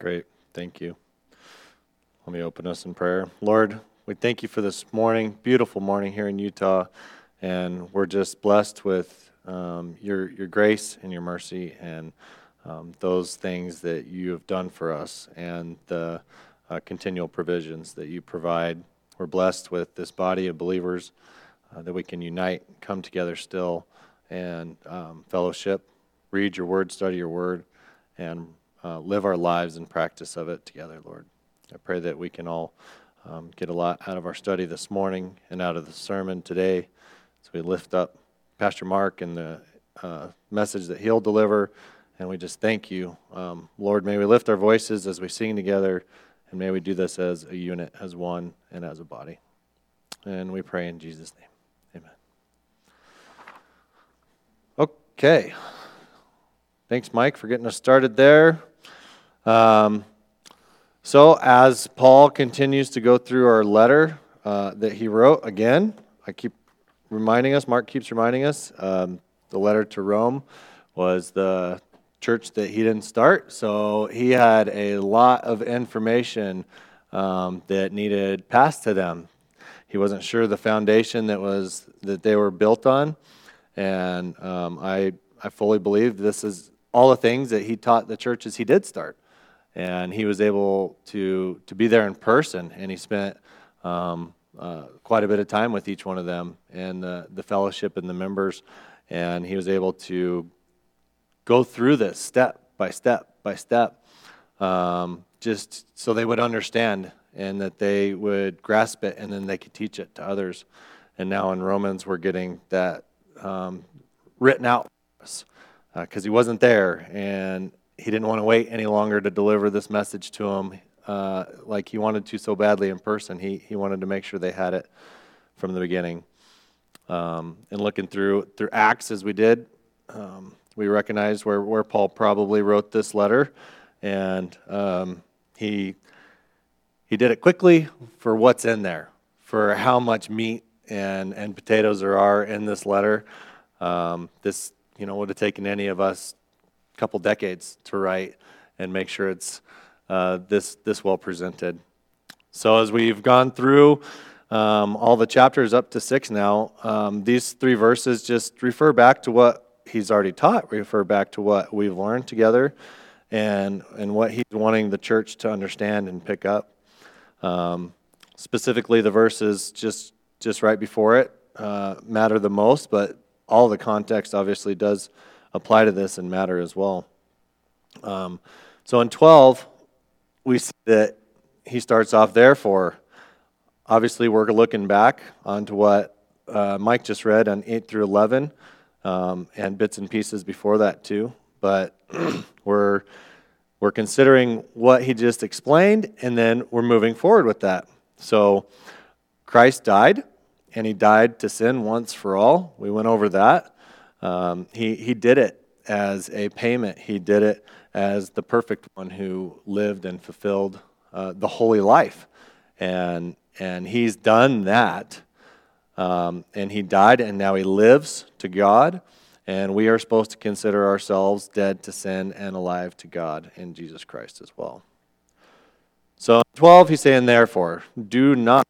Great. Thank you. Let me open us in prayer. Lord, we thank you for this morning, beautiful morning here in Utah, and we're just blessed with um, your your grace and your mercy and um, those things that you have done for us and the uh, continual provisions that you provide. We're blessed with this body of believers uh, that we can unite, come together still, and um, fellowship, read your word, study your word, and uh, live our lives in practice of it together, Lord. I pray that we can all um, get a lot out of our study this morning and out of the sermon today So we lift up Pastor Mark and the uh, message that he'll deliver. And we just thank you. Um, Lord, may we lift our voices as we sing together, and may we do this as a unit, as one, and as a body. And we pray in Jesus' name. Amen. Okay. Thanks, Mike, for getting us started there. Um, so, as Paul continues to go through our letter uh, that he wrote, again, I keep reminding us, Mark keeps reminding us, um, the letter to Rome was the church that he didn't start. So, he had a lot of information um, that needed passed to them. He wasn't sure the foundation that was that they were built on, and um, I I fully believe this is all the things that he taught the churches he did start and he was able to to be there in person, and he spent um, uh, quite a bit of time with each one of them and the, the fellowship and the members, and he was able to go through this step by step by step, um, just so they would understand and that they would grasp it, and then they could teach it to others. And now in Romans, we're getting that um, written out because uh, he wasn't there, and he didn't want to wait any longer to deliver this message to them uh, like he wanted to so badly in person. He, he wanted to make sure they had it from the beginning. Um, and looking through through Acts as we did, um, we recognized where, where Paul probably wrote this letter, and um, he he did it quickly for what's in there, for how much meat and and potatoes there are in this letter. Um, this you know would have taken any of us couple decades to write and make sure it's uh, this, this well presented. So, as we've gone through um, all the chapters up to six now, um, these three verses just refer back to what he's already taught, refer back to what we've learned together, and, and what he's wanting the church to understand and pick up. Um, specifically, the verses just, just right before it uh, matter the most, but all the context obviously does apply to this and matter as well. Um, so in 12, we see that he starts off, therefore. Obviously, we're looking back onto what uh, Mike just read on 8 through 11 um, and bits and pieces before that, too. But we're, we're considering what he just explained, and then we're moving forward with that. So, Christ died, and he died to sin once for all. We went over that. Um, he, he did it as a payment, he did it as the perfect one who lived and fulfilled uh, the holy life. And, and he's done that. Um, and he died, and now he lives to God. And we are supposed to consider ourselves dead to sin and alive to God in Jesus Christ as well. So, 12, he's saying, therefore, do not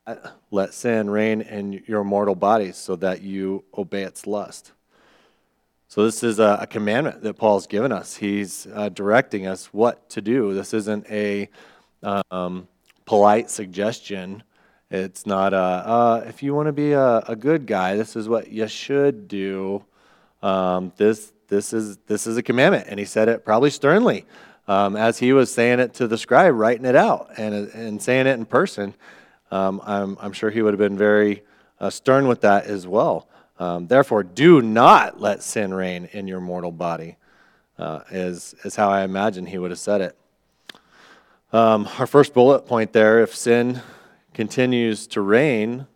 let sin reign in your mortal bodies so that you obey its lust. So, this is a, a commandment that Paul's given us. He's uh, directing us what to do. This isn't a um, polite suggestion. It's not a, uh, if you want to be a, a, good guy, this is what you should do. Um, this, this, is, this is a commandment. And he said it probably sternly um, as he was saying it to the scribe, writing it out and, and saying it in person. Um, I'm, I'm sure he would have been very uh, stern with that as well. Um, Therefore, do not let sin reign in your mortal body, uh, is, is how I imagine he would have said it. Um, our first bullet point there if sin continues to reign,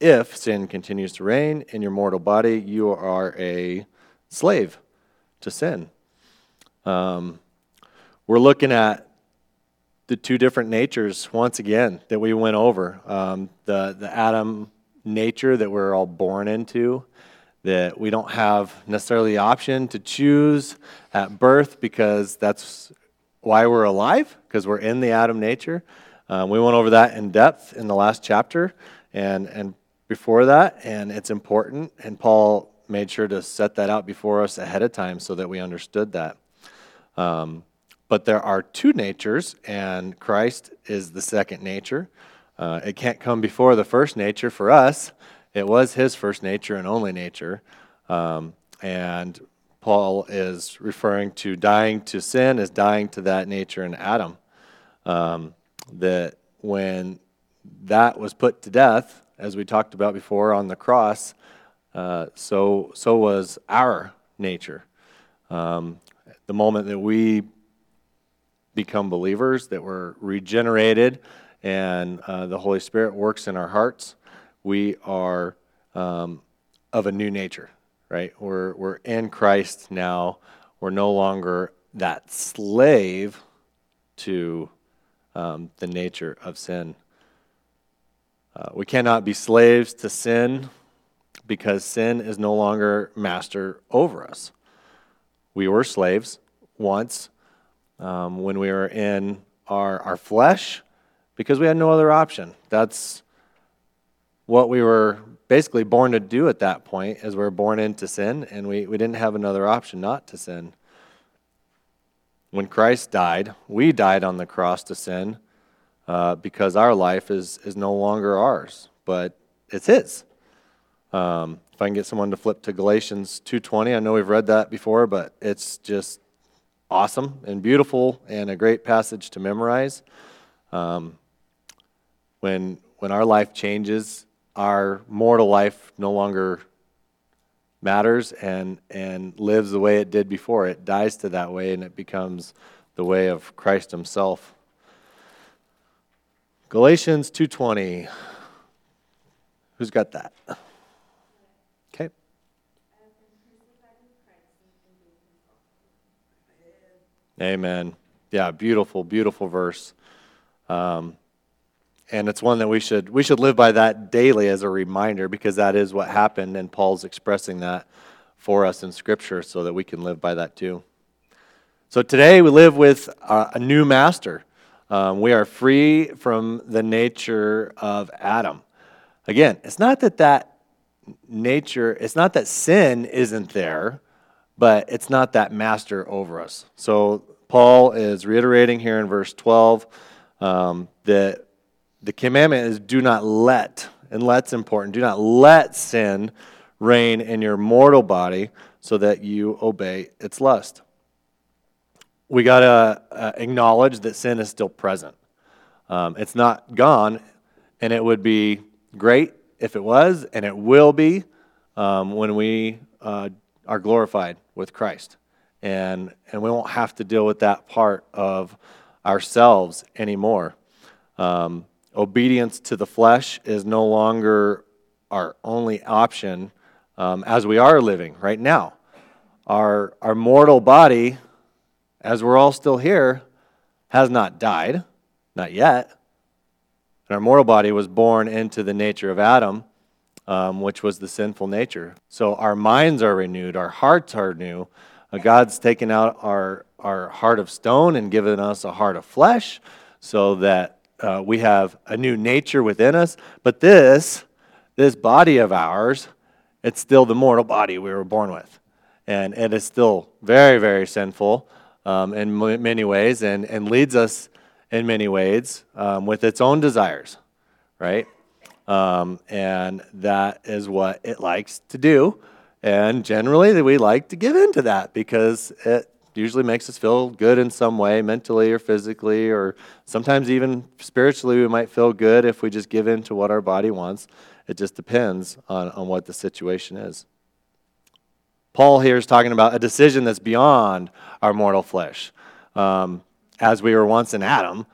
if sin continues to reign in your mortal body, you are a slave to sin. Um, we're looking at the two different natures once again that we went over um, the, the Adam nature that we're all born into, that we don't have necessarily the option to choose at birth because that's why we're alive, because we're in the Adam nature. Um, we went over that in depth in the last chapter and, and before that, and it's important. And Paul made sure to set that out before us ahead of time so that we understood that. Um, but there are two natures, and Christ is the second nature. Uh, it can't come before the first nature for us. It was his first nature and only nature. Um, and Paul is referring to dying to sin as dying to that nature in Adam. Um, that when that was put to death, as we talked about before on the cross, uh, so, so was our nature. Um, the moment that we become believers, that we're regenerated, and uh, the Holy Spirit works in our hearts, we are um, of a new nature, right? We're, we're in Christ now. We're no longer that slave to um, the nature of sin. Uh, we cannot be slaves to sin because sin is no longer master over us. We were slaves once um, when we were in our, our flesh because we had no other option. That's what we were basically born to do at that point, as we were born into sin, and we, we didn't have another option not to sin. When Christ died, we died on the cross to sin uh, because our life is, is no longer ours, but it's His. Um, if I can get someone to flip to Galatians 2:20, I know we've read that before, but it's just awesome and beautiful and a great passage to memorize. Um, when when our life changes, our mortal life no longer matters and and lives the way it did before. It dies to that way and it becomes the way of Christ himself. Galatians 2:20 Who's got that? Okay. Amen. Yeah, beautiful, beautiful verse. Um, and it's one that we should we should live by that daily as a reminder because that is what happened and paul's expressing that for us in scripture so that we can live by that too. So today we live with a new master. Um, we are free from the nature of adam. Again it's not that that nature it's not that sin isn't there but it's not that master over us. So paul is reiterating here in verse 12 um, that the commandment is do not let, and let's important, do not let sin reign in your mortal body so that you obey its lust. We got to uh, acknowledge that sin is still present. Um, it's not gone, and it would be great if it was, and it will be um, when we uh, are glorified with Christ. And, and we won't have to deal with that part of ourselves anymore. Um, obedience to the flesh is no longer our only option um, as we are living right now. Our, our mortal body, as we're all still here, has not died, not yet. And our mortal body was born into the nature of Adam, um, which was the sinful nature. So our minds are renewed, our hearts are new. Uh, God's taken out our, our heart of stone and given us a heart of flesh so that uh, we have a new nature within us. But this, this body of ours, it's still the mortal body we were born with. And it is still very, very sinful um, in m- many ways and, and leads us in many ways um, with its own desires, right? Um, and that is what it likes to do. And generally, we like to give in to that because it usually makes us feel good in some way, mentally or physically, or sometimes even spiritually, we might feel good if we just give in to what our body wants. It just depends on, on what the situation is. Paul here is talking about a decision that's beyond our mortal flesh. Um, as we were once in Adam,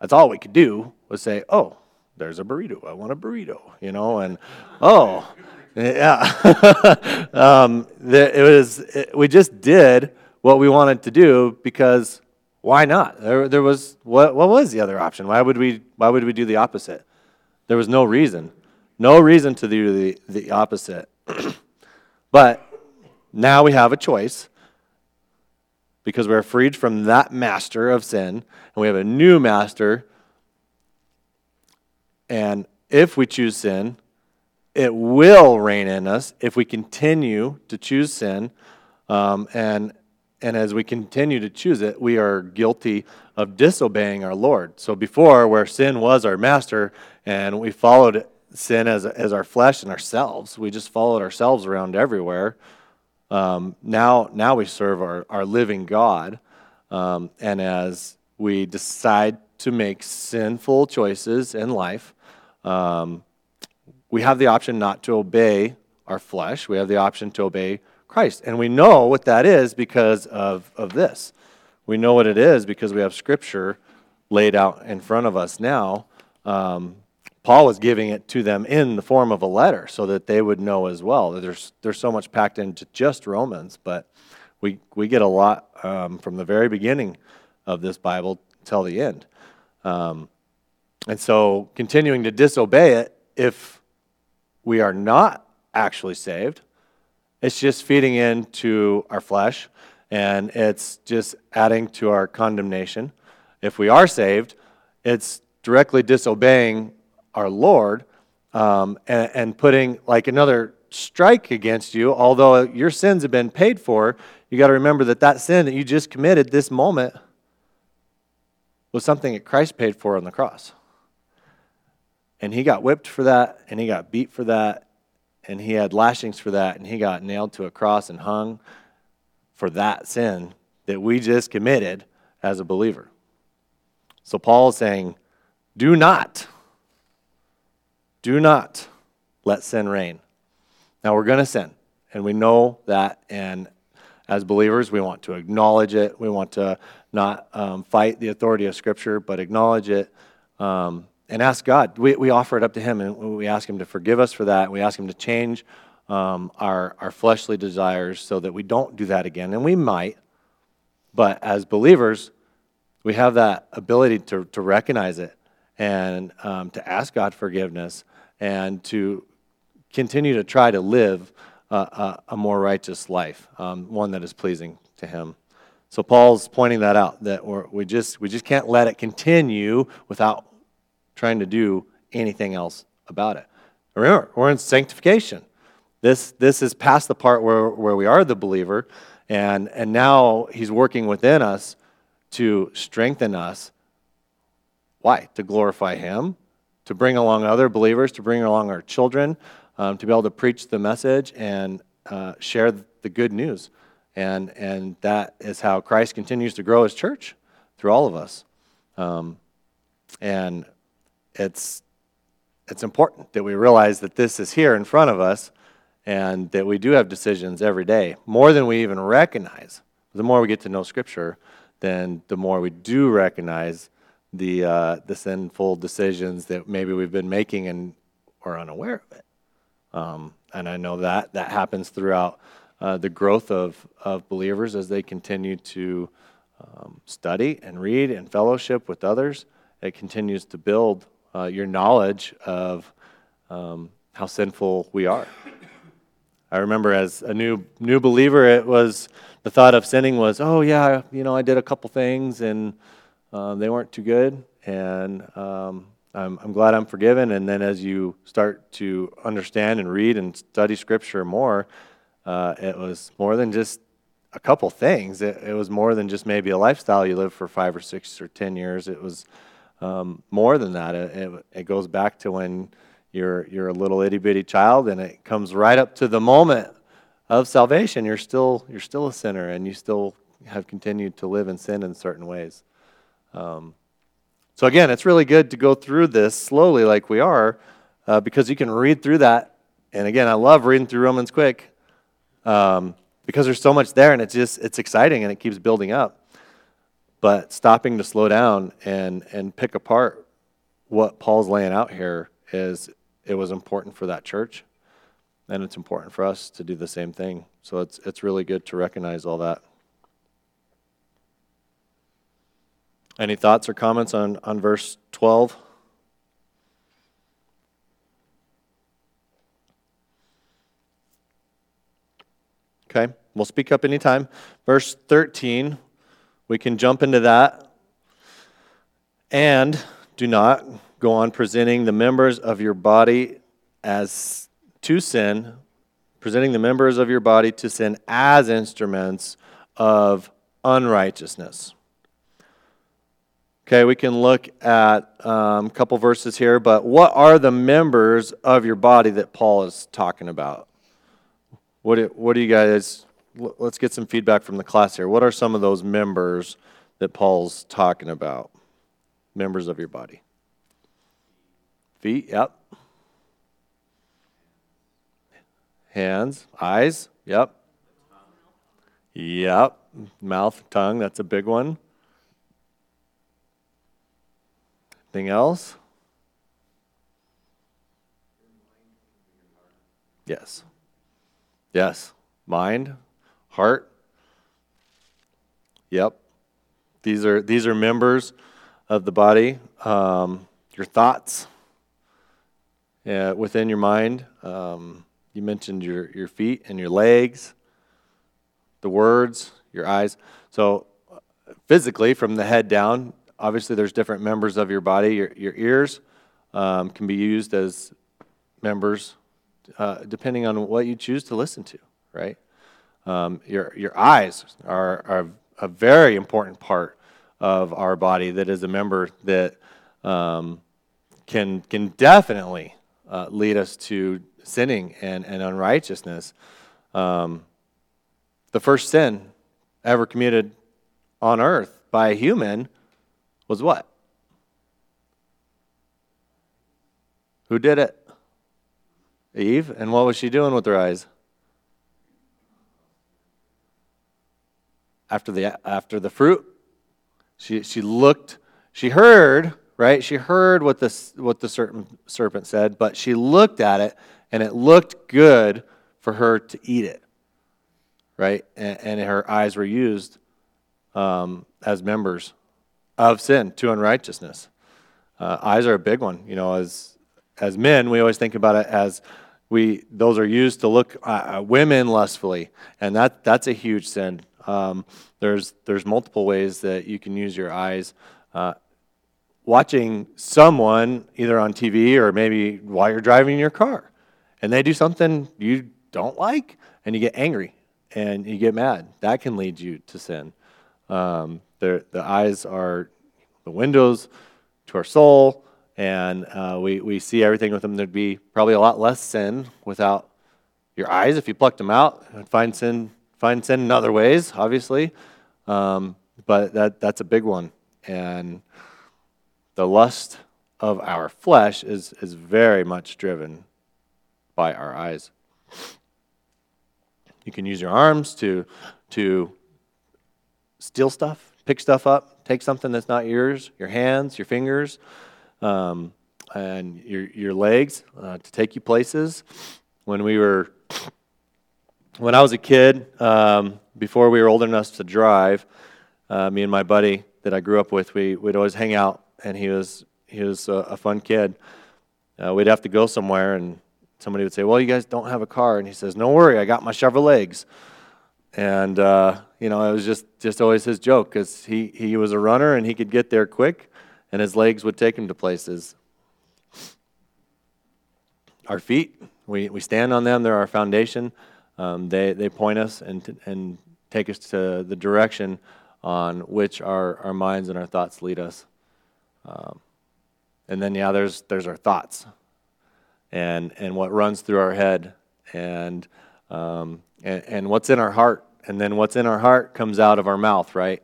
that's all we could do was say, oh, there's a burrito. I want a burrito, you know, and oh, yeah. um, it was, it, we just did what we wanted to do because why not? There, there was what, what was the other option? Why would we why would we do the opposite? There was no reason, no reason to do the, the opposite. but now we have a choice. because we're freed from that master of sin, and we have a new master. And if we choose sin, it will reign in us if we continue to choose sin. Um, and, and as we continue to choose it, we are guilty of disobeying our Lord. So before, where sin was our master, and we followed sin as, as our flesh and ourselves, we just followed ourselves around everywhere. Um, now, now we serve our, our living God. Um, and as we decide to make sinful choices in life, um, we have the option not to obey our flesh. We have the option to obey Christ. And we know what that is because of, of this. We know what it is because we have Scripture laid out in front of us now. Um, Paul was giving it to them in the form of a letter so that they would know as well. There's, there's so much packed into just Romans, but we, we get a lot um, from the very beginning of this Bible till the end. Um, and so continuing to disobey it, if we are not actually saved, it's just feeding into our flesh and it's just adding to our condemnation. If we are saved, it's directly disobeying our Lord um, and, and putting like another strike against you, although your sins have been paid for, you got to remember that that sin that you just committed this moment was something that Christ paid for on the cross. And he got whipped for that, and he got beat for that, and he had lashings for that, and he got nailed to a cross and hung for that sin that we just committed as a believer. So Paul is saying, do not, do not let sin reign. Now we're going to sin, and we know that, and as believers, we want to acknowledge it. We want to not um, fight the authority of Scripture, but acknowledge it. Um, and ask God. We, we offer it up to Him and we ask Him to forgive us for that. We ask Him to change um, our, our fleshly desires so that we don't do that again. And we might, but as believers, we have that ability to, to recognize it and um, to ask God forgiveness and to continue to try to live a, a, a more righteous life, um, one that is pleasing to Him. So Paul's pointing that out that we just we just can't let it continue without trying to do anything else about it. Remember, we're in sanctification. This, this is past the part where, where we are the believer, and, and now he's working within us to strengthen us. Why? To glorify him, to bring along other believers, to bring along our children, um, to be able to preach the message and uh, share the good news. And, and that is how Christ continues to grow his church through all of us. Um, and it's, it's important that we realize that this is here in front of us and that we do have decisions every day, more than we even recognize. The more we get to know Scripture, then the more we do recognize the, uh, the sinful decisions that maybe we've been making and are unaware of it. Um, and I know that that happens throughout uh, the growth of, of believers as they continue to um, study and read and fellowship with others. It continues to build uh, your knowledge of um, how sinful we are. I remember as a new new believer, it was the thought of sinning was, oh yeah, you know, I did a couple things and um, they weren't too good, and um, I'm, I'm glad I'm forgiven. And then as you start to understand and read and study Scripture more, uh, it was more than just a couple things. It, it was more than just maybe a lifestyle you lived for five or six or ten years. It was um, more than that. It, it, goes back to when you're, you're a little itty bitty child and it comes right up to the moment of salvation. You're still, you're still a sinner and you still have continued to live in sin in certain ways. Um, so, again, it's really good to go through this slowly like we are uh, because you can read through that. And again, I love reading through Romans quick um, because there's so much there and it's just it's exciting and it keeps building up. But stopping to slow down and, and pick apart what Paul's laying out here is it was important for that church, and it's important for us to do the same thing. So it's, it's really good to recognize all that. Any thoughts or comments on, on verse 12? Okay, we'll speak up anytime. Verse 13 we can jump into that. And do not go on presenting the members of your body as to sin, presenting the members of your body to sin as instruments of unrighteousness. Okay, we can look at um, a couple verses here, but what are the members of your body that Paul is talking about? What do, what do you guys, let's get some feedback from the class here. What are some of those members that Paul's talking about? Members of your body. Feet, yep. Hands, eyes, yep. Yep. Mouth, tongue, that's a big one. Anything else? Yes. Yes. Mind, heart. Yep. These are these are members of the body. Um, your thoughts uh, within your mind. Um, you mentioned your your feet and your legs, the words, your eyes. So physically, from the head down, obviously there's different members of your body. Your your ears um, can be used as members uh, depending on what you choose to listen to, right? Um, your, your eyes are, are a very important part of our body that is a member that um, can, can definitely uh, lead us to sinning and, and unrighteousness. Um, the first sin ever committed on earth by a human was what? Who did it? Eve. And what was she doing with her eyes? After the, after the fruit, she, she looked, she heard, right? She heard what the, what the serpent, serpent said, but she looked at it and it looked good for her to eat it, right? And, and her eyes were used um, as members of sin to unrighteousness. Uh, eyes are a big one. You know, as as men, we always think about it as we those are used to look at women lustfully, and that that's a huge sin. Um, there's there's multiple ways that you can use your eyes. Uh, watching someone either on TV or maybe while you're driving your car, and they do something you don't like, and you get angry and you get mad. That can lead you to sin. Um, the eyes are the windows to our soul and uh, we, we see everything with them. There'd be probably a lot less sin without your eyes if you plucked them out and find sin, find sin in other ways, obviously. Um, but that, that's a big one. And the lust of our flesh is, is very much driven by our eyes. You can use your arms to, to steal stuff, pick stuff up, take something that's not yours, your hands, your fingers um, and your, your legs uh, to take you places. When we were, when I was a kid, um, before we were old enough to drive, uh, me and my buddy that I grew up with, we, we'd always hang out, and he was, he was a, a fun kid. Uh, we'd have to go somewhere, and somebody would say, Well, you guys don't have a car. And he says, No worry, I got my Chevrolets. And, uh, you know, it was just, just always his joke because he, he was a runner and he could get there quick and his legs would take him to places. Our feet, we, we stand on them, they're our foundation. Um, they, they point us and, and take us to the direction on which our, our minds and our thoughts lead us. Um, and then, yeah, there's, there's our thoughts and, and what runs through our head and, um, and, and what's in our heart. And then what's in our heart comes out of our mouth, right?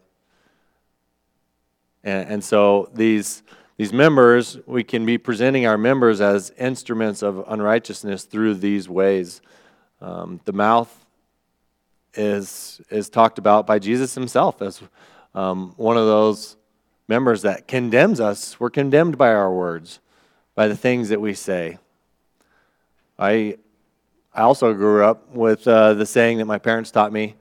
And, and so these, these members, we can be presenting our members as instruments of unrighteousness through these ways. Um, the mouth is, is talked about by Jesus himself as um, one of those members that condemns us. We're condemned by our words, by the things that we say. I, I also grew up with uh, the saying that my parents taught me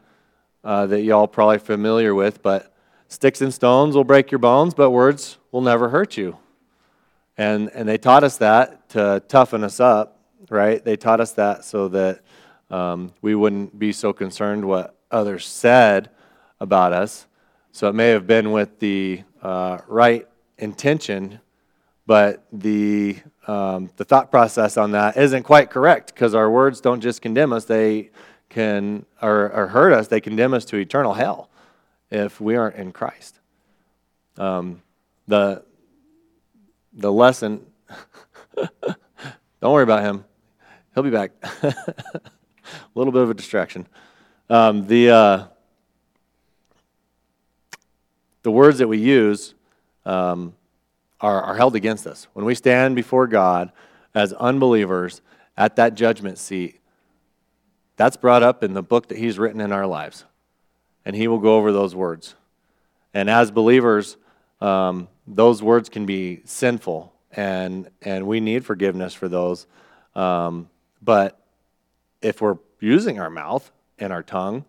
uh, that y'all probably familiar with, but Sticks and stones will break your bones, but words will never hurt you. And, and they taught us that to toughen us up, right? They taught us that so that um, we wouldn't be so concerned what others said about us. So it may have been with the uh, right intention, but the um, the thought process on that isn't quite correct because our words don't just condemn us; they can or, or, hurt us. They condemn us to eternal hell if we aren't in Christ. Um, the the lesson. don't worry about him; he'll be back. a little bit of a distraction. Um, the uh, the words that we use um, are, are held against us. When we stand before God as unbelievers at that judgment seat, that's brought up in the book that He's written in our lives. And He will go over those words. And as believers, um, those words can be sinful, and, and we need forgiveness for those. Um, but if we're using our mouth and our tongue,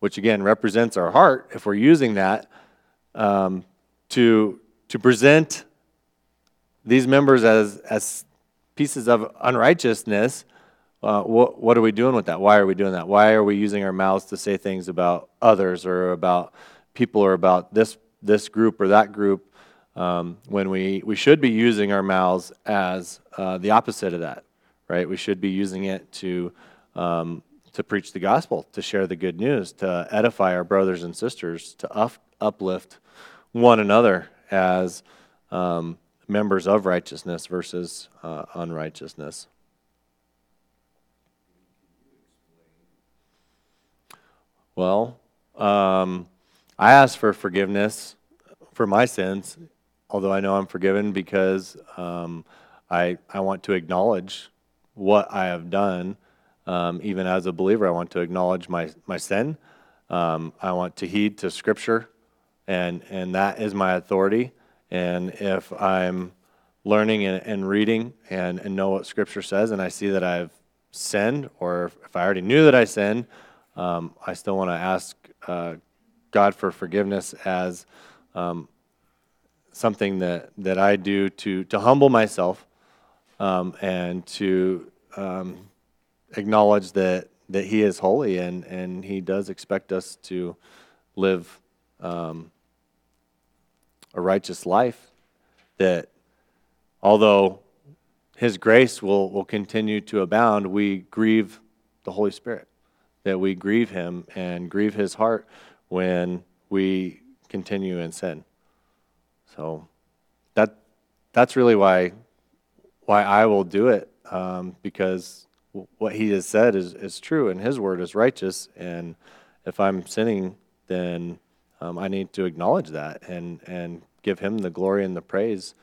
which again represents our heart, if we're using that um, to, to present these members as, as pieces of unrighteousness, uh, what, what are we doing with that? Why are we doing that? Why are we using our mouths to say things about others or about people or about this, this group or that group um, when we, we should be using our mouths as uh, the opposite of that, right? We should be using it to, um, to preach the gospel, to share the good news, to edify our brothers and sisters, to up, uplift one another as um, members of righteousness versus uh, unrighteousness. Well, um, I ask for forgiveness for my sins, although I know I'm forgiven because um, I, I want to acknowledge what I have done. Um, even as a believer, I want to acknowledge my, my sin. Um, I want to heed to Scripture and and that is my authority. And if I'm learning and, and reading and, and know what Scripture says, and I see that I've sinned, or if I already knew that I sinned, um, I still want to ask uh, God for forgiveness as um, something that, that I do to, to humble myself um, and to um, acknowledge that, that He is holy and, and He does expect us to live um, a righteous life, that although His grace will, will continue to abound, we grieve the Holy Spirit, that we grieve Him and grieve His heart when we continue in sin. So that that's really why why I will do it um, because what He has said is is true and His word is righteous. And if I'm sinning, then um, I need to acknowledge that and, and give him the glory and the praise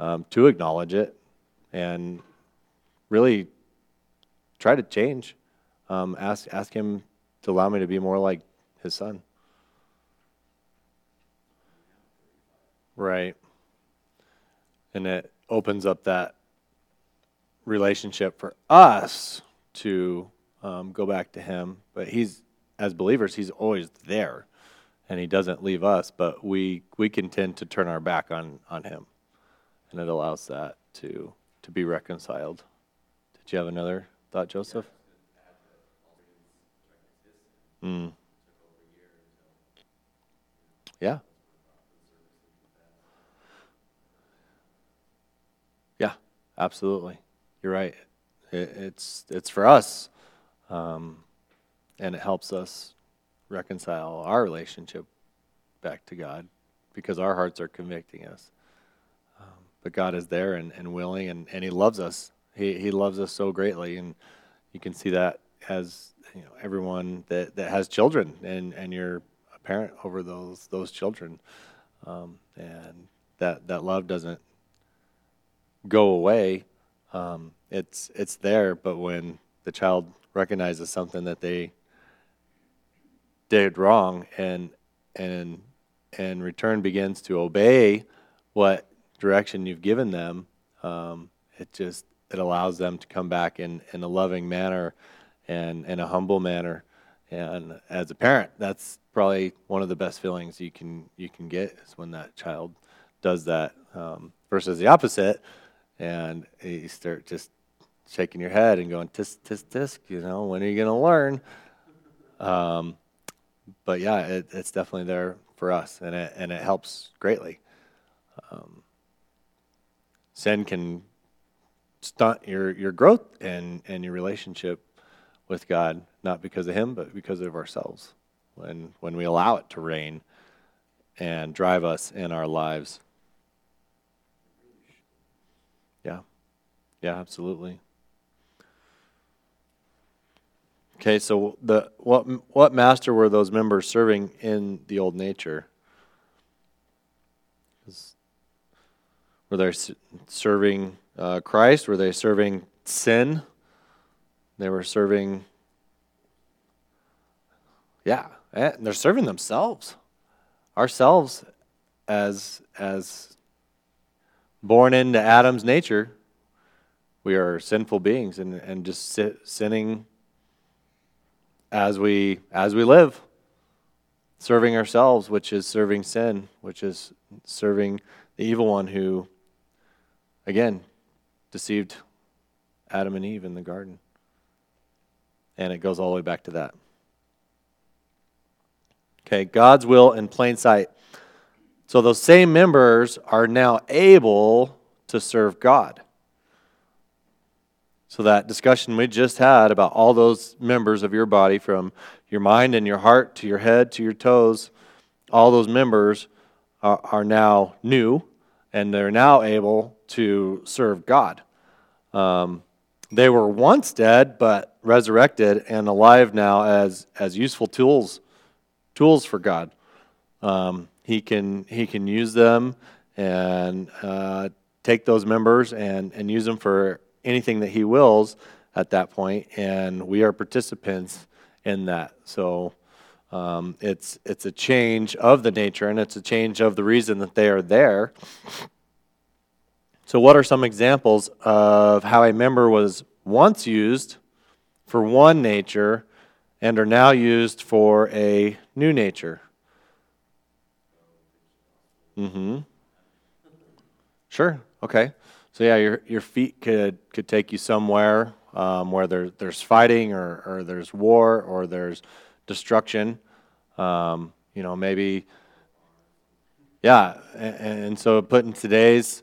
um, to acknowledge it and really try to change. Um, ask, ask him to allow me to be more like his son. Right. And it opens up that relationship for us to um, go back to him. But he's, as believers, he's always there and he doesn't leave us, but we we can tend to turn our back on on him, and it allows that to to be reconciled. Did you have another thought, Joseph? Mm. Yeah. Yeah, absolutely. You're right. It, it's it's for us, um, and it helps us reconcile our relationship back to God because our hearts are convicting us. Um, but God is there and, and willing, and, and He loves us. He, he loves us so greatly, and you can see that as you know everyone that, that has children, and, and you're a parent over those those children, um, and that that love doesn't go away. Um, it's it's there, but when the child recognizes something that they did wrong and and and return begins to obey what direction you've given them, um, it just it allows them to come back in, in a loving manner and in a humble manner. And as a parent, that's probably one of the best feelings you can you can get is when that child does that um, versus the opposite, and you start just shaking your head and going tisk tisk tisk. You know, when are you going to learn? Um, but yeah, it, it's definitely there for us, and it, and it helps greatly. Um, sin can stunt your, your growth and, and your relationship with God, not because of Him, but because of ourselves. When, when we allow it to reign and drive us in our lives. Yeah. Yeah, absolutely. Okay, so the what what master were those members serving in the old nature? Were they serving uh, Christ? Were they serving sin? They were serving. Yeah, and they're serving themselves, ourselves, as as born into Adam's nature. We are sinful beings, and and just sit, sinning as we as we live serving ourselves which is serving sin which is serving the evil one who again deceived Adam and Eve in the garden. And it goes all the way back to that. Okay God's will in plain sight. So those same members are now able to serve God so, that discussion we just had about all those members of your body, from your mind and your heart to your head to your toes, all those members are, are now new and they're now able to serve God. Um, they were once dead, but resurrected and alive now as, as useful tools, tools for God. Um, he, can, he can use them and uh, take those members and, and use them for anything that He wills at that point, and we are participants in that. So um, it's it's a change of the nature, and it's a change of the reason that they are there. So, what are some examples of how a member was once used for one nature and are now used for a new nature? Mm-hmm. Sure. Okay. So yeah, your your feet could could take you somewhere um, where there, there's fighting or, or there's war or there's destruction. Um, you know, maybe yeah, and, and so putting today's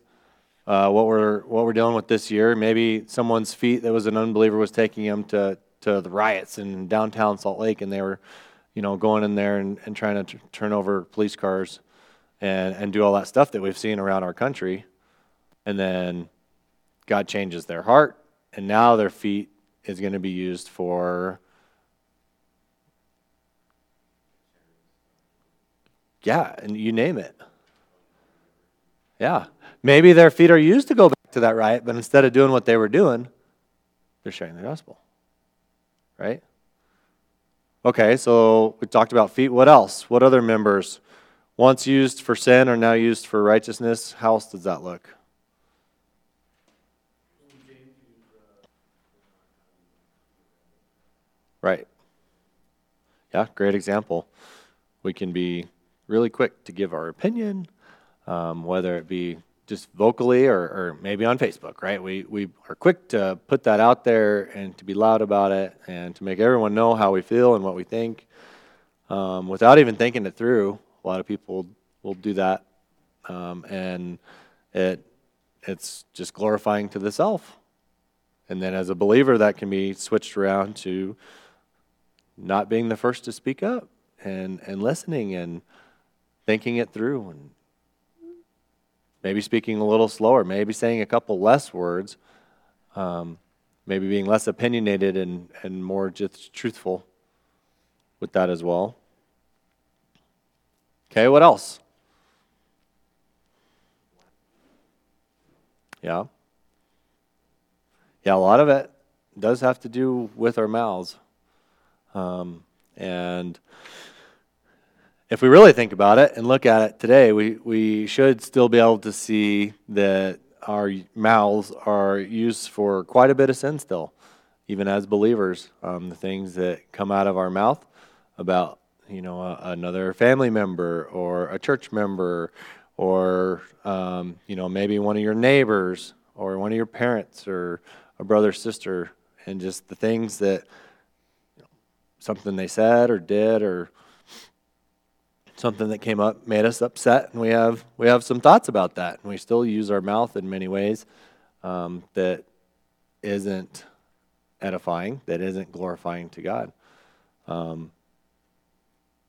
uh, what we're what we're dealing with this year, maybe someone's feet that was an unbeliever was taking them to to the riots in downtown Salt Lake, and they were, you know, going in there and, and trying to t- turn over police cars and and do all that stuff that we've seen around our country and then God changes their heart, and now their feet is going to be used for. Yeah, and you name it. Yeah. Maybe their feet are used to go back to that riot, but instead of doing what they were doing, they're sharing the gospel. Right? Okay, so we talked about feet. What else? What other members, once used for sin, are now used for righteousness? How else does that look? Right. Yeah, great example. We can be really quick to give our opinion, um, whether it be just vocally or, or, maybe on Facebook, right? We, we are quick to put that out there and to be loud about it and to make everyone know how we feel and what we think um, without even thinking it through. A lot of people will do that. Um, and it, it's just glorifying to the self. And then as a believer, that can be switched around to not being the first to speak up and, and listening and thinking it through and maybe speaking a little slower, maybe saying a couple less words, um, maybe being less opinionated and, and more just truthful with that as well. Okay, what else? Yeah. Yeah, a lot of it does have to do with our mouths. Um, and if we really think about it and look at it today, we, we should still be able to see that our mouths are used for quite a bit of sin still, even as believers. Um, the things that come out of our mouth about you know a, another family member or a church member or um, you know maybe one of your neighbors or one of your parents or a brother sister and just the things that something they said or did or something that came up made us upset, and we have we have some thoughts about that, and we still use our mouth in many ways um, that isn't edifying, that isn't glorifying to God. Um,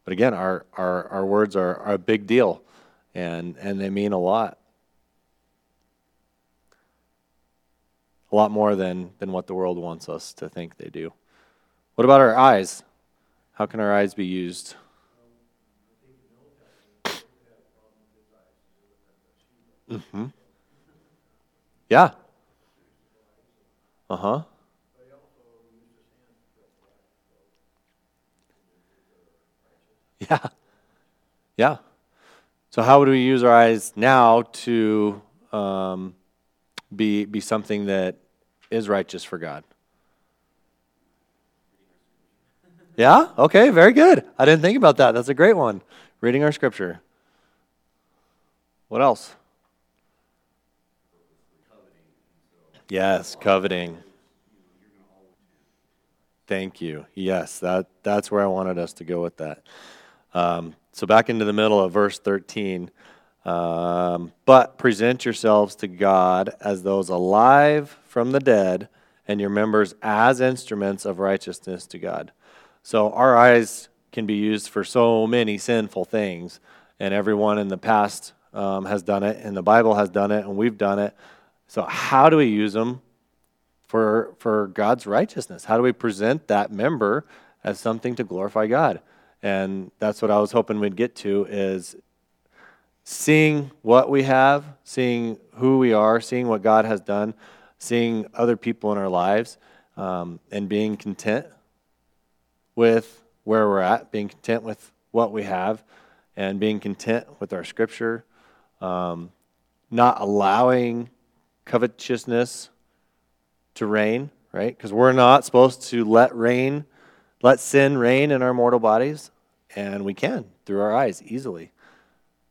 but again, our, our, our words are, are a big deal, and, and they mean a lot. A lot more than, than what the world wants us to think they do. What about our eyes? How can our eyes be used? Mm-hmm. Yeah. Uh huh. Yeah. Yeah. So, how would we use our eyes now to um, be, be something that is righteous for God? Yeah? Okay, very good. I didn't think about that. That's a great one. Reading our scripture. What else? Yes, coveting. Thank you. Yes, that, that's where I wanted us to go with that. Um, so back into the middle of verse 13. Um, but present yourselves to God as those alive from the dead, and your members as instruments of righteousness to God. So our eyes can be used for so many sinful things, and everyone in the past um, has done it, and the Bible has done it, and we've done it. So how do we use them for for God's righteousness? How do we present that member as something to glorify God? And that's what I was hoping we'd get to is seeing what we have, seeing who we are, seeing what God has done, seeing other people in our lives, um, and being content with where we're at, being content with what we have, and being content with our scripture, um, not allowing covetousness to reign, right? Because we're not supposed to let reign, let sin reign in our mortal bodies and we can through our eyes easily.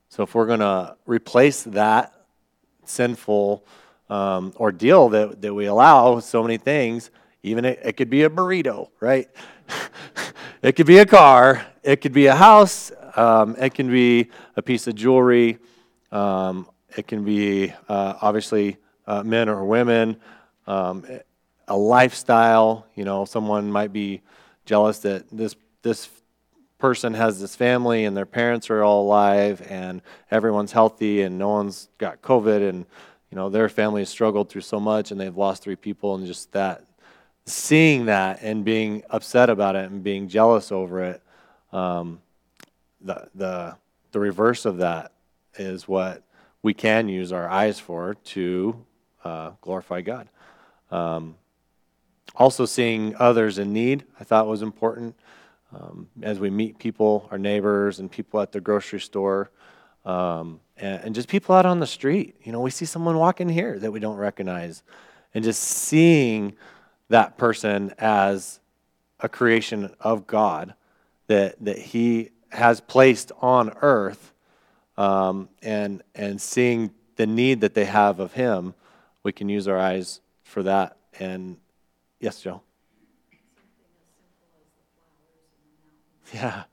So if we're going to replace that sinful um, ordeal that, that we allow so many things, even it, it could be a burrito, right? it could be a car, it could be a house, um, it can be a piece of jewelry, um, it can be uh, obviously uh, men or women, um, a lifestyle. You know, someone might be jealous that this this person has this family and their parents are all alive and everyone's healthy and no one's got COVID and you know their family has struggled through so much and they've lost three people and just that seeing that and being upset about it and being jealous over it um, the the the reverse of that is what we can use our eyes for to uh, glorify God. Um, also, seeing others in need, I thought was important um, as we meet people, our neighbors, and people at the grocery store, um, and, and, just people out on the street. You know, we see someone walking here that we don't recognize, and just seeing that person as a creation of God that that He has placed on earth, um, and and seeing the need that they have of Him, we can use our eyes for that. And yes, Joe. Yeah.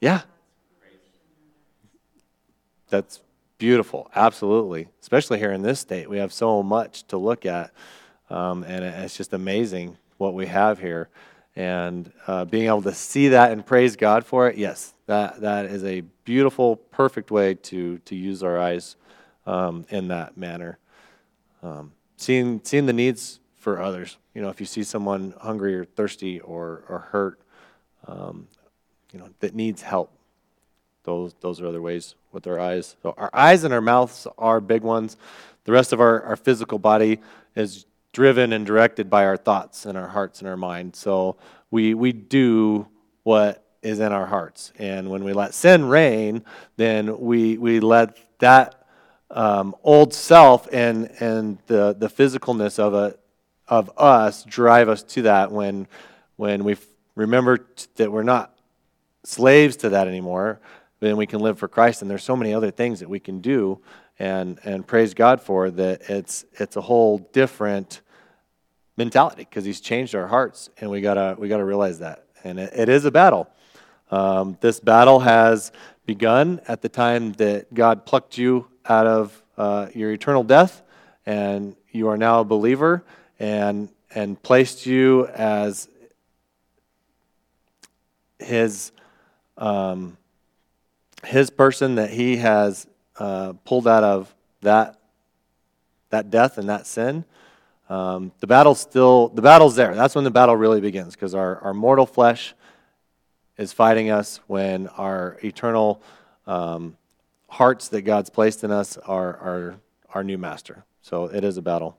Yeah. That's beautiful. Absolutely. Especially here in this state. We have so much to look at. Um, and it's just amazing what we have here. And uh, being able to see that and praise God for it, yes, that, that is a beautiful, perfect way to, to use our eyes um, in that manner. Um, seeing, seeing the needs for others. You know, if you see someone hungry or thirsty or, or hurt, um, you know, that needs help, those, those are other ways with our eyes. So our eyes and our mouths are big ones. The rest of our, our physical body is driven and directed by our thoughts and our hearts and our mind. So we, we do what is in our hearts. And when we let sin reign, then we, we let that um, old self and, and the, the physicalness of a, of us drive us to that when, when we remember that we're not slaves to that anymore, then we can live for Christ. And there's so many other things that we can do and, and praise God for that it's, it's a whole different mentality because He's changed our hearts, and we gotta, we gotta realize that. and it, it is a battle. Um, this battle has begun at the time that God plucked you out of uh, your eternal death, and you are now a believer, and and placed you as his um, his person that he has uh, pulled out of that that death and that sin. Um, the battle's still the battle's there. That's when the battle really begins because our, our mortal flesh is fighting us when our eternal um, hearts that God's placed in us are, are our new master. So it is a battle.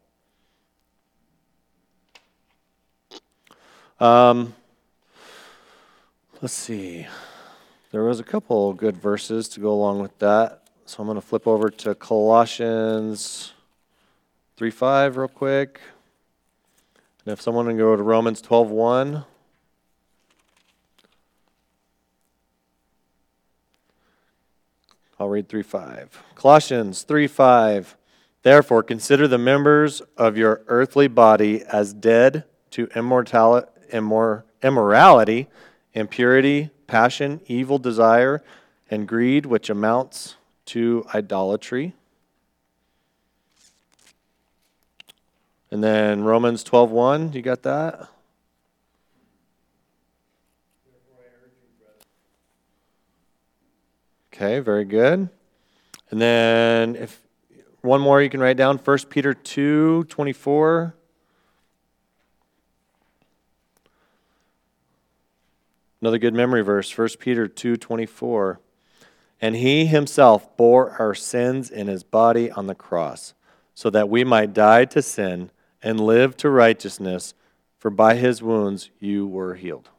Um, let's see. There was a couple good verses to go along with that. So I'm going to flip over to Colossians 3 5 real quick. And if someone can go to Romans 12 1. I'll read 3 5. Colossians 3 5. Therefore, consider the members of your earthly body as dead to immortality, immorality, impurity, passion, evil desire, and greed, which amounts to idolatry. And then Romans 12:1, you got that? Okay, very good. And then if one more you can write down 1 Peter 2 Another good memory verse, 1 Peter 2:24. And he himself bore our sins in his body on the cross, so that we might die to sin and live to righteousness, for by his wounds you were healed.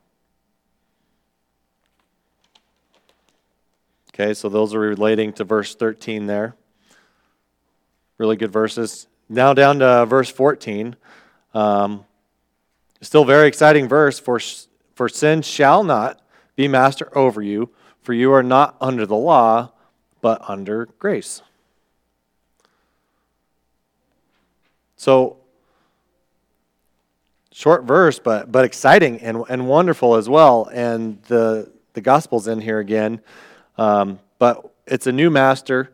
Okay, so those are relating to verse 13 there. Really good verses. Now down to verse 14. Um, still very exciting verse. For, for sin shall not be master over you, for you are not under the law, but under grace. So, short verse, but, but exciting and, and wonderful as well. And the, the gospel's in here again. Um, but it's a new master,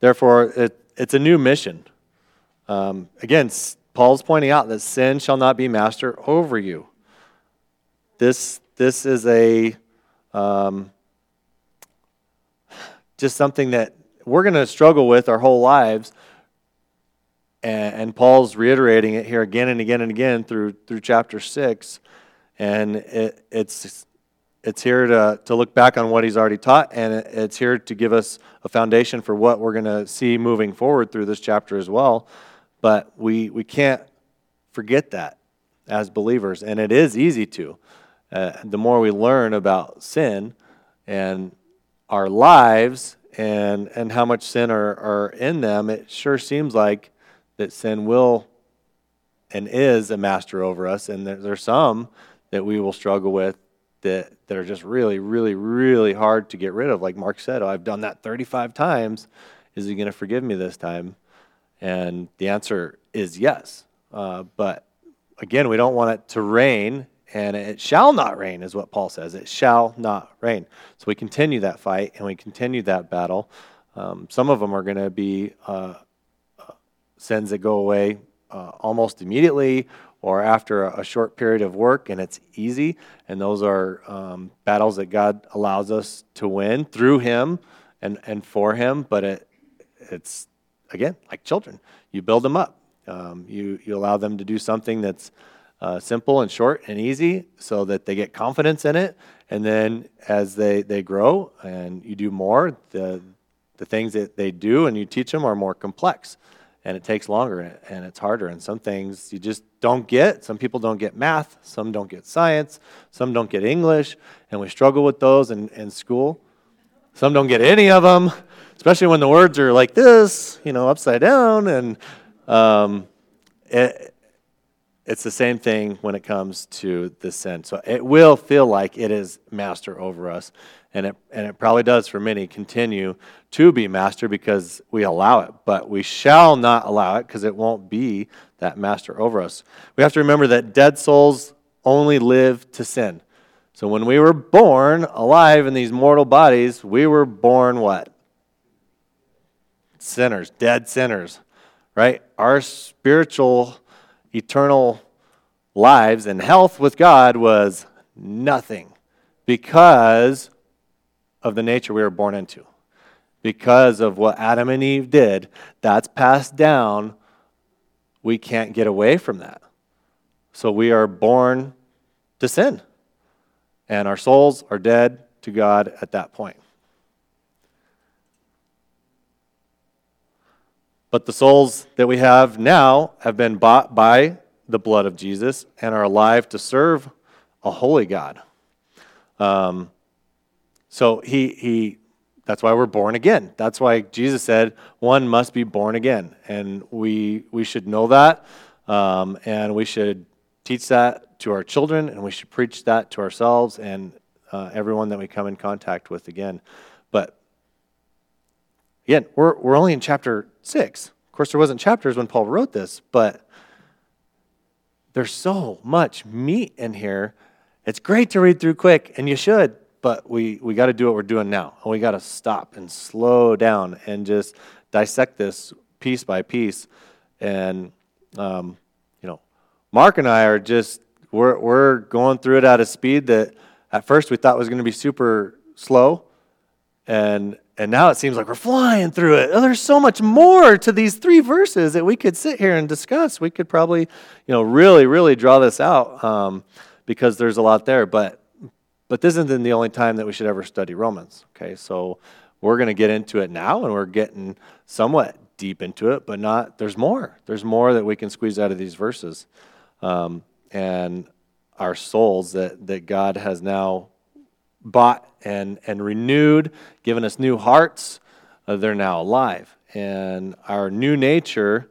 therefore, it, it's a new mission. Um, again, Paul's pointing out that sin shall not be master over you. This, this is a um, just something that we're going to struggle with our whole lives. And, and, Paul's reiterating it here again and again and again through, through chapter 6. And it, it's it's here to, to look back on what he's already taught, and it's here to give us a foundation for what we're going to see moving forward through this chapter as well. But we, we can't forget that as believers, and it is easy to. Uh, the more we learn about sin and our lives and, and how much sin are, are in them, it sure seems like that sin will and is a master over us, and there, there's some that we will struggle with that, that are just really, really, really hard to get rid of. Like Mark said, oh, I've done that 35 times. Is he going to forgive me this time? And the answer is yes. Uh, but again, we don't want it to reign, and it shall not reign, is what Paul says. It shall not reign. So we continue that fight and we continue that battle. Um, some of them are going to be uh, uh, sins that go away uh, almost immediately or after a, short period of work and it's easy. And those are um, battles that God allows us to win through Him and, and for Him. But it, it's, again, like children. You build them up, um, you, you allow them to do something that's uh, simple and short and easy so that they get confidence in it. And then as they, they grow and you do more, the, the things that they do and you teach them are more complex and it takes longer and it's harder. And some things you just don't get. Some people don't get math, some don't get science, some don't get English, and we struggle with those in, in school. Some don't get any of them, especially when the words are like this, you know, upside down. And um, it, it's the same thing when it comes to the sin. So it will feel like it is master over us and it, and it probably does for many continue to be master because we allow it, but we shall not allow it because it won't be that master over us. We have to remember that dead souls only live to sin. So when we were born alive in these mortal bodies, we were born what? Sinners, dead sinners, right? Our spiritual, eternal lives and health with God was nothing because of the nature we were born into. Because of what Adam and Eve did, that's passed down. We can't get away from that. So we are born to sin. And our souls are dead to God at that point. But the souls that we have now have been bought by the blood of Jesus and are alive to serve a holy God. Um, so he, he, that's why we're born again. That's why Jesus said one must be born again. And we, we should know that. Um, and we should teach that to our children, and we should preach that to ourselves and uh, everyone that we come in contact with again. But again, we're, we're only in chapter 6. Of course, there wasn't chapters when Paul wrote this, but there's so much meat in here. It's great to read through quick, and you should, but we, we got to do what we're doing now. And we got to stop and slow down and just dissect this piece by piece. And, um, you know, Mark and I are just, we're, we're going through it at a speed that at first we thought was going to be super slow. And and now it seems like we're flying through it. Oh, there's so much more to these three verses that we could sit here and discuss. We could probably, you know, really, really draw this out um, because there's a lot there. But but this isn't the only time that we should ever study Romans. Okay, so we're going to get into it now, and we're getting somewhat deep into it, but not. There's more. There's more that we can squeeze out of these verses, um, and our souls that that God has now bought and, and renewed, given us new hearts. Uh, they're now alive. And our new nature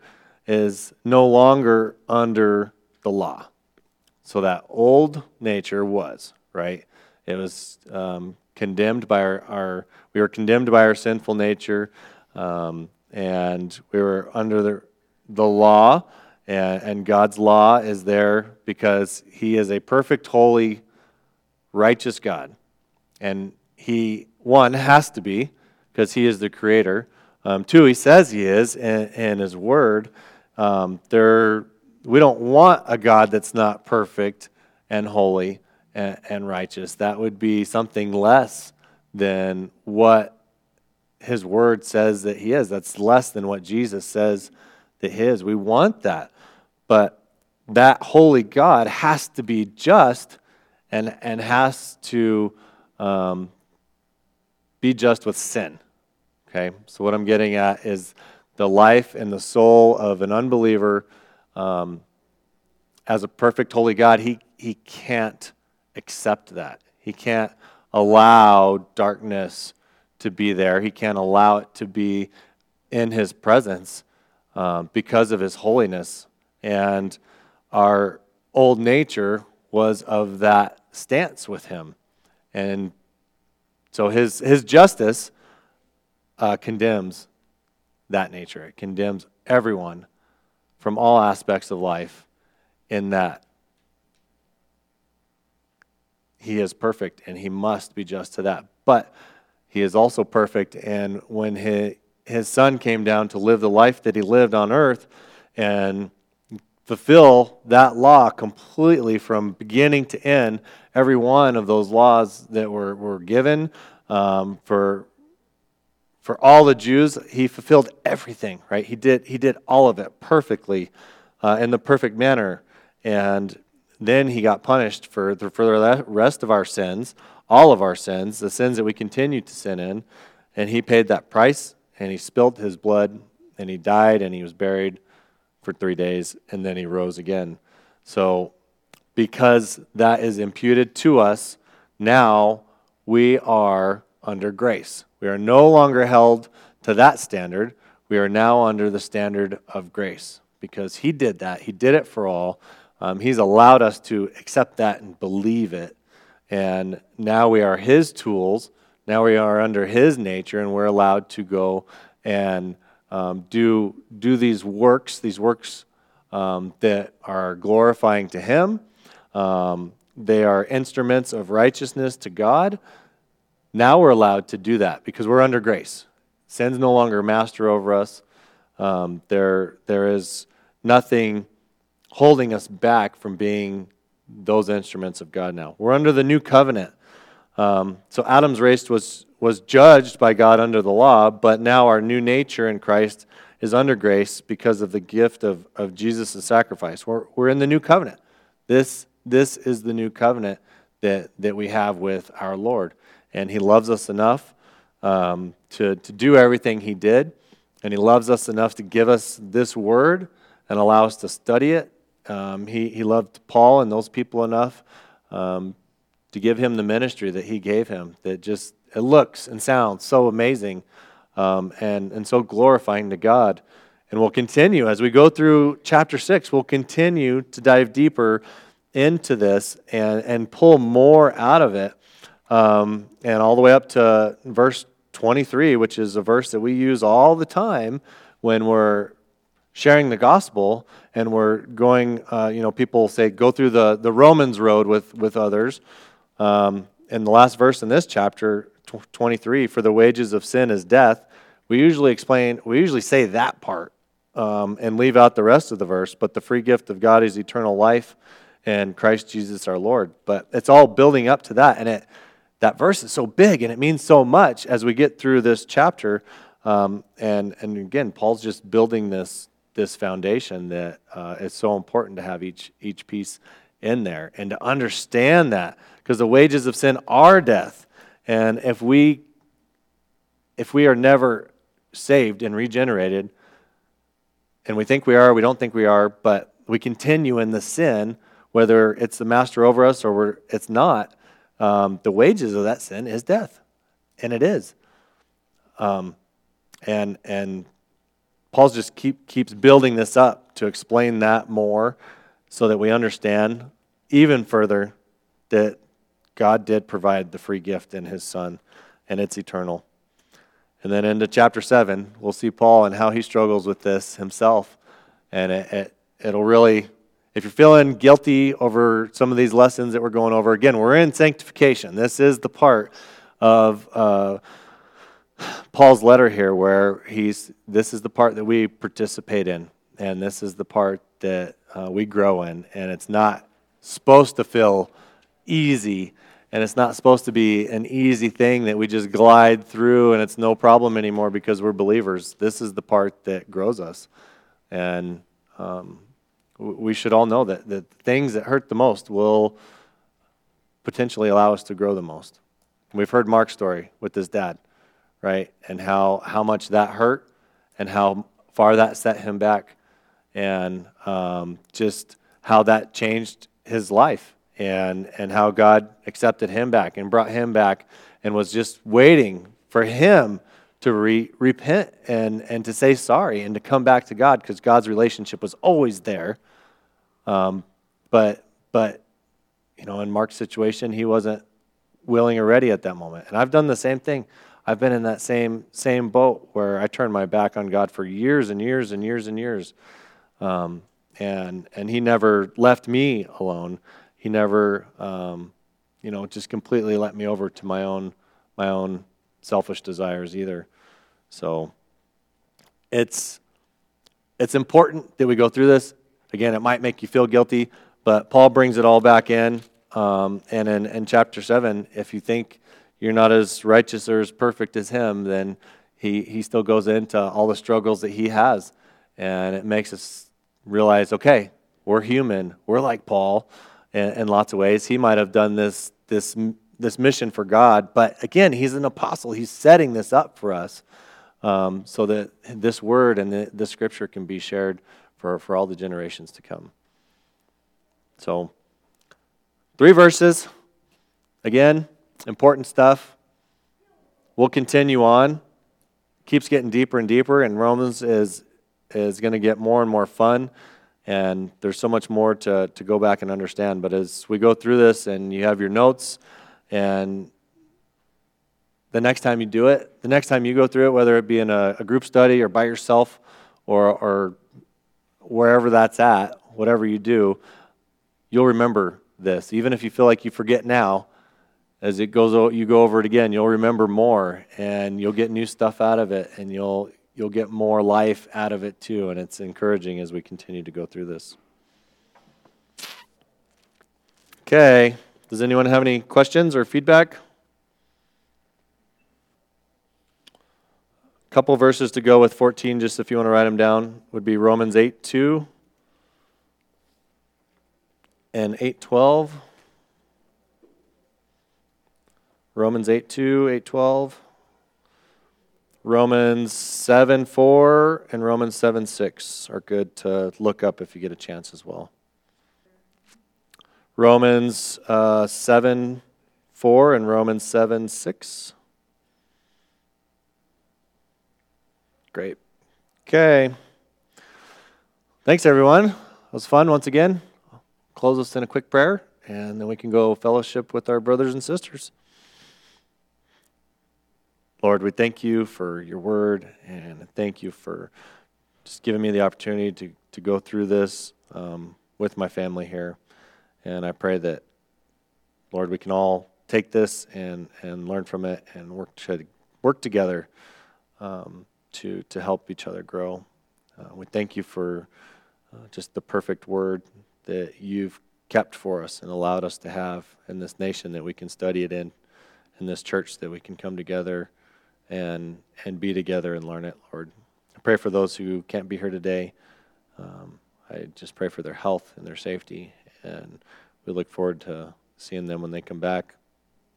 is no longer under the law. So that old nature was, right? It was um, condemned by our, our, we were condemned by our sinful nature, um, and we were under the, the law, and, and God's law is there because He is a perfect, holy, righteous God. And he, one, has to be, because he is the creator. Um, two, he says he is in, in his word. Um, there, we don't want a God that's not perfect and holy and, and righteous. That would be something less than what his word says that he is. That's less than what Jesus says that he is. We want that. But that holy God has to be just and, and has to um, be just with sin. Okay? So, what I'm getting at is the life and the soul of an unbeliever um, as a perfect, holy God, he, he can't accept that. He can't allow darkness to be there, he can't allow it to be in his presence um, because of his holiness. And our old nature was of that stance with him. And so his, his justice uh, condemns that nature. It condemns everyone from all aspects of life in that he is perfect and he must be just to that. But he is also perfect, and when his, his son came down to live the life that he lived on earth and fulfill that law completely from beginning to end, every one of those laws that were, were given um, for, for all the Jews, he fulfilled everything, right? He did, he did all of it perfectly uh, in the perfect manner. And then he got punished for the, for the rest of our sins, all of our sins, the sins that we continue to sin in. And he paid that price, and he spilt his blood, and he died, and he was buried for three days, and then he rose again. So, because that is imputed to us, now we are under grace. We are no longer held to that standard. We are now under the standard of grace because he did that. He did it for all. Um, he's allowed us to accept that and believe it. And now we are his tools. Now we are under his nature, and we're allowed to go and um, do, do these works, these works um, that are glorifying to Him, um, they are instruments of righteousness to God. Now we're allowed to do that because we're under grace. Sin's no longer master over us. Um, there, there is nothing holding us back from being those instruments of God now. We're under the new covenant. Um, so Adam's race was, was judged by God under the law, but now our new nature in Christ is under grace because of the gift of, of Jesus' sacrifice. We're, we're in the new covenant. This, this is the new covenant that, that we have with our Lord. And He loves us enough um, to, to do everything He did. And He loves us enough to give us this word and allow us to study it. Um, he, he loved Paul and those people enough um, to give him the ministry that he gave him that just it looks and sounds so amazing um, and, and so glorifying to God. And we'll continue as we go through chapter 6, we'll continue to dive deeper into this and, and pull more out of it. Um, and all the way up to verse 23, which is a verse that we use all the time when we're sharing the gospel and we're going, uh, you know, people say go through the, the Romans road with, with others. Um, in the last verse in this chapter, 23, for the wages of sin is death, we usually explain, we usually say that part um, and leave out the rest of the verse, but the free gift of God is eternal life and Christ Jesus our Lord. But it's all building up to that. And it, that verse is so big and it means so much as we get through this chapter. Um, and, and again, Paul's just building this, this foundation that uh, is so important to have each, each piece in there and to understand that because the wages of sin are death. And if we if we are never saved and regenerated, and we think we are, we don't think we are, but we continue in the sin, whether it's the master over us or it's not, um, the wages of that sin is death, and it is. Um, and and Paul just keep, keeps building this up to explain that more, so that we understand even further that God did provide the free gift in His Son, and it's eternal. And then into chapter 7, we'll see Paul and how he struggles with this himself. And it, it, it'll really, if you're feeling guilty over some of these lessons that we're going over, again, we're in sanctification. This is the part of uh, Paul's letter here where he's, this is the part that we participate in. And this is the part that uh, we grow in. And it's not supposed to feel easy and it's not supposed to be an easy thing that we just glide through and it's no problem anymore because we're believers. This is the part that grows us. And um, we should all know that the things that hurt the most will potentially allow us to grow the most. We've heard Mark's story with his dad, right? And how, how much that hurt and how far that set him back and um, just how that changed his life and, and how God accepted him back and brought him back and was just waiting for him to re- repent and, and to say sorry and to come back to God because God's relationship was always there. Um, but, but, you know, in Mark's situation, he wasn't willing or ready at that moment. And I've done the same thing. I've been in that same, same boat where I turned my back on God for years and years and years and years. Um, and, and he never left me alone he never, um, you know, just completely let me over to my own my own selfish desires either. So it's it's important that we go through this. Again, it might make you feel guilty, but Paul brings it all back in. Um, and in, in chapter seven, if you think you're not as righteous or as perfect as him, then he, he still goes into all the struggles that he has. And it makes us realize okay, we're human. We're like Paul in, in lots of ways. He might have done this, this, this mission for God, but again, he's an apostle. He's setting this up for us um, so that this word and the, this scripture can be shared for, for all the generations to come. So, three verses. Again, important stuff. We'll continue on. Keeps getting deeper and deeper, and Romans is is going to get more and more fun. And there's so much more to, to go back and understand. But as we go through this and you have your notes, and the next time you do it, the next time you go through it, whether it be in a, a group study or by yourself or, or wherever that's at, whatever you do, you'll remember this. Even if you feel like you forget now, as it goes, you go over it again, you'll remember more, and you'll get new stuff out of it, and you'll you'll get more life out of it too. And it's encouraging as we continue to go through this. Okay. Does anyone have any questions or feedback? A couple verses to go with 14, just if you want to write them down, would be Romans 8 2 and 8 12. Romans 8 2, 8 12. Romans 7 4 and Romans 7 6 are good to look up if you get a chance as well. Romans uh, 7 4 and Romans 7 6. Great. Okay. Thanks, everyone. It was fun once again. Close us in a quick prayer, and then we can go fellowship with our brothers and sisters. Lord, we thank you for your word, and thank you for just giving me the opportunity to, to go through this um, with my family here. And I pray that, Lord, we can all take this and, and learn from it and work, to, work together. Um, to, to help each other grow. Uh, we thank you for uh, just the perfect word that you've kept for us and allowed us to have in this nation that we can study it in, in this church that we can come together and, and be together and learn it, Lord. I pray for those who can't be here today. Um, I just pray for their health and their safety, and we look forward to seeing them when they come back.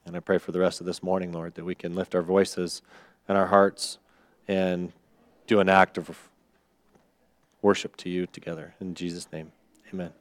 And I pray for the rest of this morning, Lord, that we can lift our voices and our hearts and do an act of worship to you together. In Jesus' name, amen.